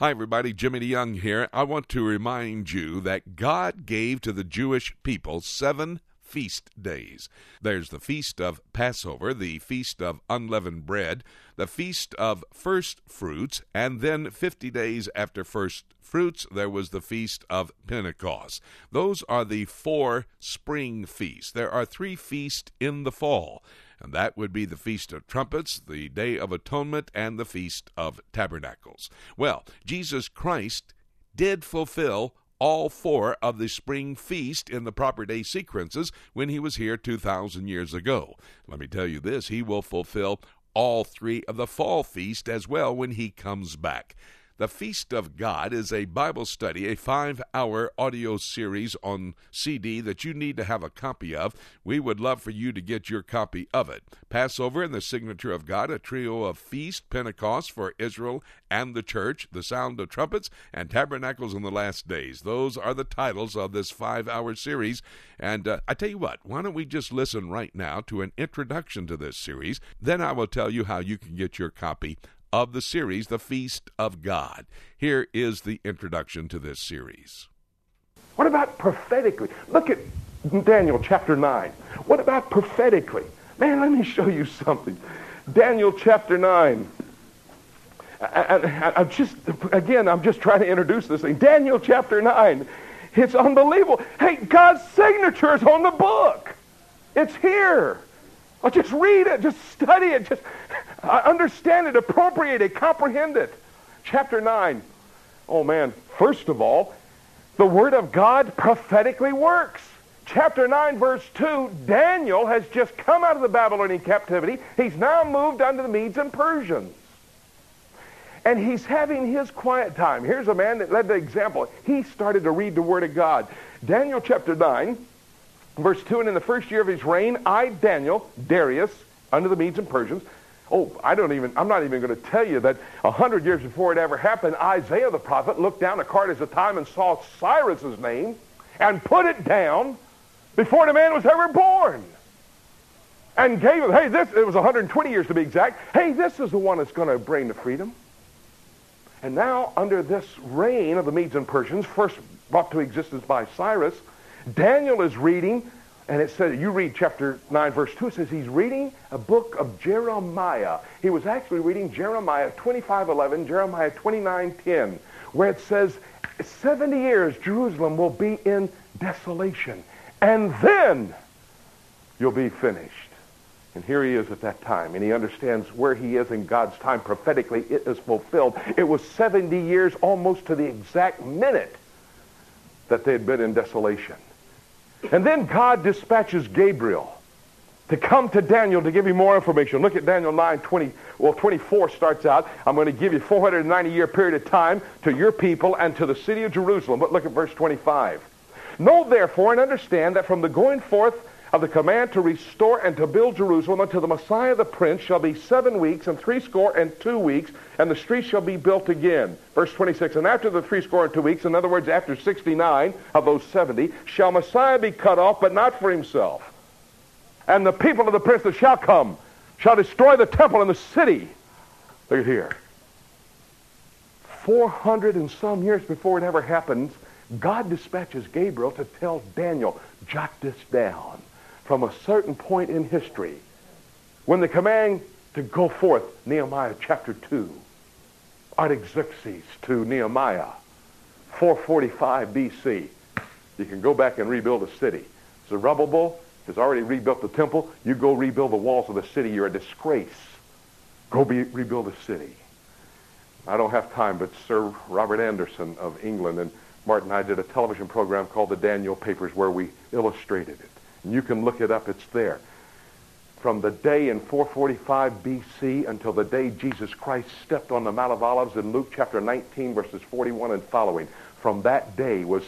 Hi, everybody. Jimmy DeYoung here. I want to remind you that God gave to the Jewish people seven feast days. There's the feast of Passover, the feast of unleavened bread, the feast of first fruits, and then 50 days after first fruits, there was the feast of Pentecost. Those are the four spring feasts. There are three feasts in the fall and that would be the Feast of Trumpets, the Day of Atonement, and the Feast of Tabernacles. Well, Jesus Christ did fulfill all four of the spring feast in the proper day sequences when he was here 2,000 years ago. Let me tell you this, he will fulfill all three of the fall feast as well when he comes back. The Feast of God is a Bible study, a five hour audio series on CD that you need to have a copy of. We would love for you to get your copy of it. Passover and the Signature of God, a trio of feast, Pentecost for Israel and the church, the sound of trumpets, and tabernacles in the last days. Those are the titles of this five hour series. And uh, I tell you what, why don't we just listen right now to an introduction to this series? Then I will tell you how you can get your copy of the series, The Feast of God. Here is the introduction to this series. What about prophetically? Look at Daniel chapter 9. What about prophetically? Man, let me show you something. Daniel chapter 9. I, am just, again, I'm just trying to introduce this thing. Daniel chapter 9. It's unbelievable. Hey, God's signature is on the book. It's here. I'll just read it, just study it, just understand it, appropriate it, comprehend it. Chapter 9. Oh man, first of all, the Word of God prophetically works. Chapter 9, verse 2, Daniel has just come out of the Babylonian captivity. He's now moved unto the Medes and Persians. And he's having his quiet time. Here's a man that led the example. He started to read the Word of God. Daniel chapter 9, Verse 2, and in the first year of his reign, I, Daniel, Darius, under the Medes and Persians, oh, I don't even, I'm not even going to tell you that a hundred years before it ever happened, Isaiah the prophet looked down a card of time and saw Cyrus's name and put it down before the man was ever born. And gave him, hey, this, it was 120 years to be exact. Hey, this is the one that's going to bring the freedom. And now, under this reign of the Medes and Persians, first brought to existence by Cyrus, Daniel is reading, and it says, you read chapter 9, verse 2, it says he's reading a book of Jeremiah. He was actually reading Jeremiah 25.11, Jeremiah 29.10, where it says, 70 years Jerusalem will be in desolation, and then you'll be finished. And here he is at that time, and he understands where he is in God's time. Prophetically, it is fulfilled. It was 70 years almost to the exact minute that they had been in desolation. And then God dispatches Gabriel to come to Daniel to give you more information. Look at Daniel 9, 20, well, 24 starts out. I'm going to give you 490 year period of time to your people and to the city of Jerusalem. But look at verse 25. Know therefore and understand that from the going forth of the command to restore and to build Jerusalem unto the Messiah the Prince shall be seven weeks and threescore and two weeks, and the streets shall be built again. Verse 26, and after the threescore and two weeks, in other words, after 69 of those 70, shall Messiah be cut off, but not for himself. And the people of the prince that shall come shall destroy the temple and the city. Look at here. 400 and some years before it ever happens, God dispatches Gabriel to tell Daniel, jot this down from a certain point in history when the command to go forth, Nehemiah chapter 2, Artaxerxes to Nehemiah, 445 BC. You can go back and rebuild a city. Zerubbabel has already rebuilt the temple. You go rebuild the walls of the city. You're a disgrace. Go be, rebuild the city. I don't have time, but Sir Robert Anderson of England and Martin and I did a television program called The Daniel Papers where we illustrated it. You can look it up, it's there. From the day in 445 BC until the day Jesus Christ stepped on the Mount of Olives in Luke chapter 19, verses 41 and following, from that day was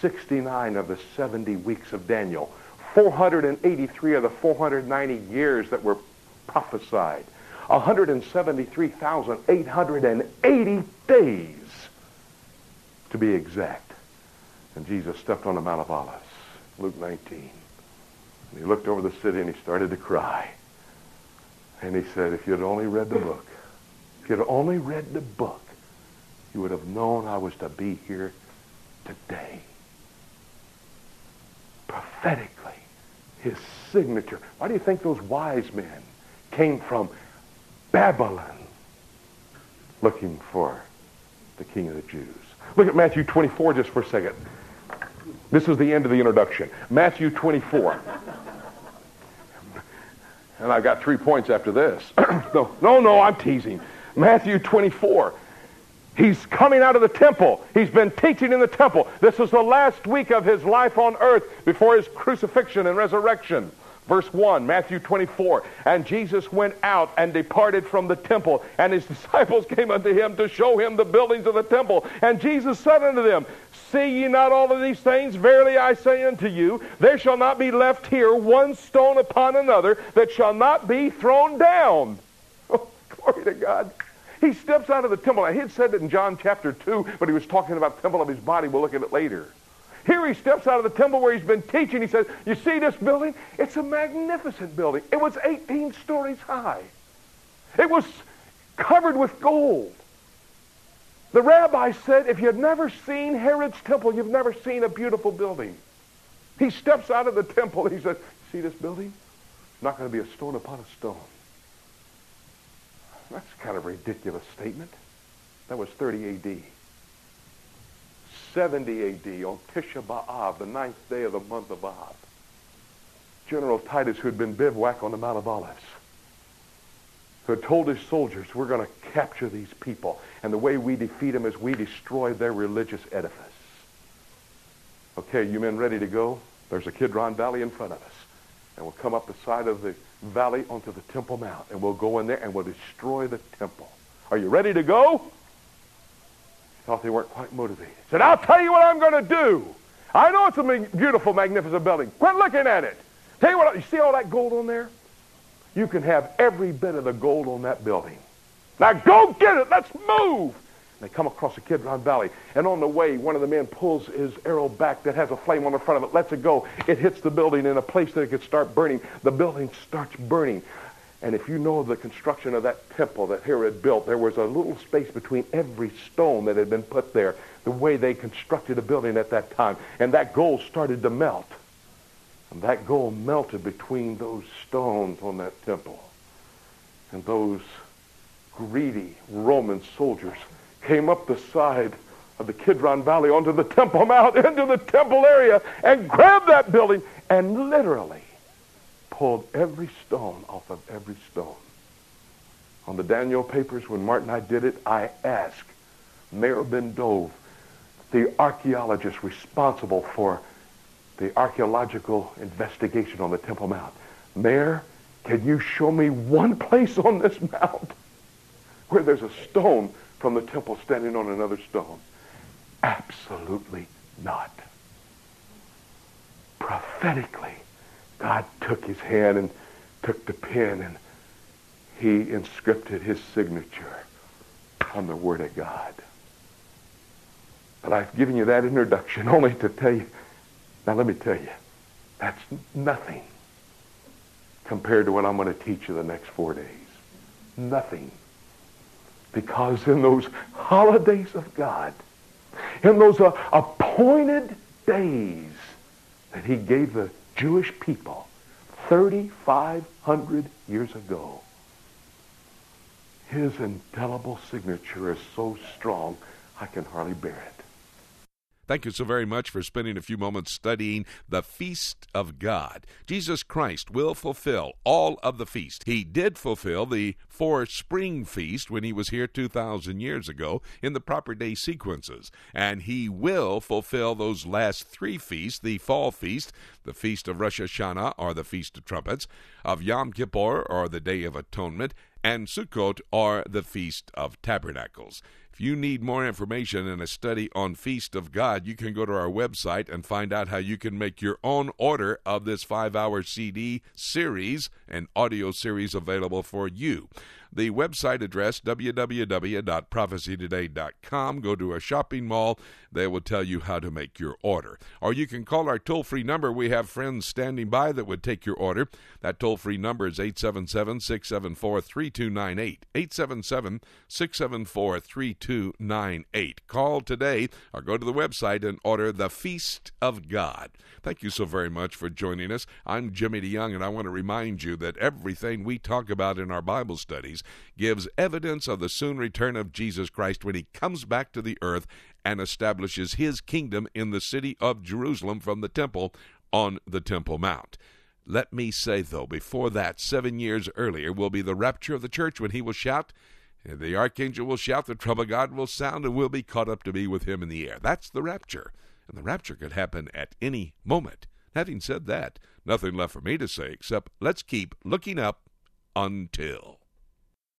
69 of the 70 weeks of Daniel. 483 of the 490 years that were prophesied. 173,880 days to be exact. And Jesus stepped on the Mount of Olives. Luke 19. And he looked over the city and he started to cry. And he said, if you'd only read the book, if you'd only read the book, you would have known I was to be here today. Prophetically, his signature. Why do you think those wise men came from Babylon looking for the King of the Jews? Look at Matthew 24 just for a second. This is the end of the introduction. Matthew 24. And I've got three points after this. no, no, no, I'm teasing. Matthew 24. He's coming out of the temple. He's been teaching in the temple. This is the last week of his life on earth before his crucifixion and resurrection. Verse 1, Matthew 24. And Jesus went out and departed from the temple, and his disciples came unto him to show him the buildings of the temple. And Jesus said unto them, See ye not all of these things? Verily I say unto you, there shall not be left here one stone upon another that shall not be thrown down. Oh, glory to God. He steps out of the temple. Now, he had said it in John chapter 2, but he was talking about the temple of his body. We'll look at it later. Here he steps out of the temple where he's been teaching. He says, You see this building? It's a magnificent building. It was 18 stories high, it was covered with gold. The rabbi said, If you've never seen Herod's temple, you've never seen a beautiful building. He steps out of the temple and he says, See this building? It's not going to be a stone upon a stone. That's kind of a ridiculous statement. That was 30 A.D. 70 A.D. on Tisha B'Av, the ninth day of the month of Av. General Titus, who had been bivouac on the Mount of Olives, who had told his soldiers, we're going to capture these people. And the way we defeat them is we destroy their religious edifice. Okay, you men ready to go? There's a Kidron Valley in front of us. And we'll come up the side of the valley onto the Temple Mount. And we'll go in there and we'll destroy the temple. Are you ready to go? Thought they weren't quite motivated. Said, I'll tell you what I'm going to do. I know it's a beautiful, magnificent building. Quit looking at it. Tell you what, you see all that gold on there? You can have every bit of the gold on that building. Now go get it. Let's move. They come across the Kidron Valley, and on the way, one of the men pulls his arrow back that has a flame on the front of it, lets it go. It hits the building in a place that it could start burning. The building starts burning. And if you know the construction of that temple that Herod built, there was a little space between every stone that had been put there, the way they constructed a building at that time. And that gold started to melt. And that gold melted between those stones on that temple. And those greedy Roman soldiers came up the side of the Kidron Valley onto the Temple Mount, into the temple area, and grabbed that building and literally pulled every stone off of every stone. On the Daniel papers, when Martin and I did it, I asked Meir Ben Dov, the archaeologist responsible for the archaeological investigation on the Temple Mount, Meir, can you show me one place on this mount where there's a stone from the temple standing on another stone? Absolutely not. Prophetically, God took his hand and took the pen and he inscripted his signature on the Word of God. But I've given you that introduction only to tell you, now let me tell you, that's nothing compared to what I'm going to teach you the next four days. Nothing. Because in those holidays of God, in those uh, appointed days that he gave the Jewish people 3,500 years ago, his indelible signature is so strong I can hardly bear it. Thank you so very much for spending a few moments studying the feast of God. Jesus Christ will fulfill all of the feast. He did fulfill the four spring feast when he was here 2,000 years ago in the proper day sequences. And he will fulfill those last three feasts the fall feast, the feast of Rosh Hashanah, or the Feast of Trumpets, of Yom Kippur, or the Day of Atonement, and Sukkot, or the Feast of Tabernacles. If you need more information and a study on Feast of God, you can go to our website and find out how you can make your own order of this five hour CD series and audio series available for you. The website address, www.prophecytoday.com. Go to a shopping mall. They will tell you how to make your order. Or you can call our toll free number. We have friends standing by that would take your order. That toll free number is 877 674 3298. 877 674 3298. Call today or go to the website and order The Feast of God. Thank you so very much for joining us. I'm Jimmy DeYoung, and I want to remind you that everything we talk about in our Bible studies gives evidence of the soon return of Jesus Christ when he comes back to the earth and establishes his kingdom in the city of Jerusalem from the temple on the Temple Mount. Let me say, though, before that, seven years earlier, will be the rapture of the church when he will shout, the archangel will shout, the trumpet of God will sound, and we'll be caught up to be with him in the air. That's the rapture. And the rapture could happen at any moment. Having said that, nothing left for me to say except let's keep looking up until.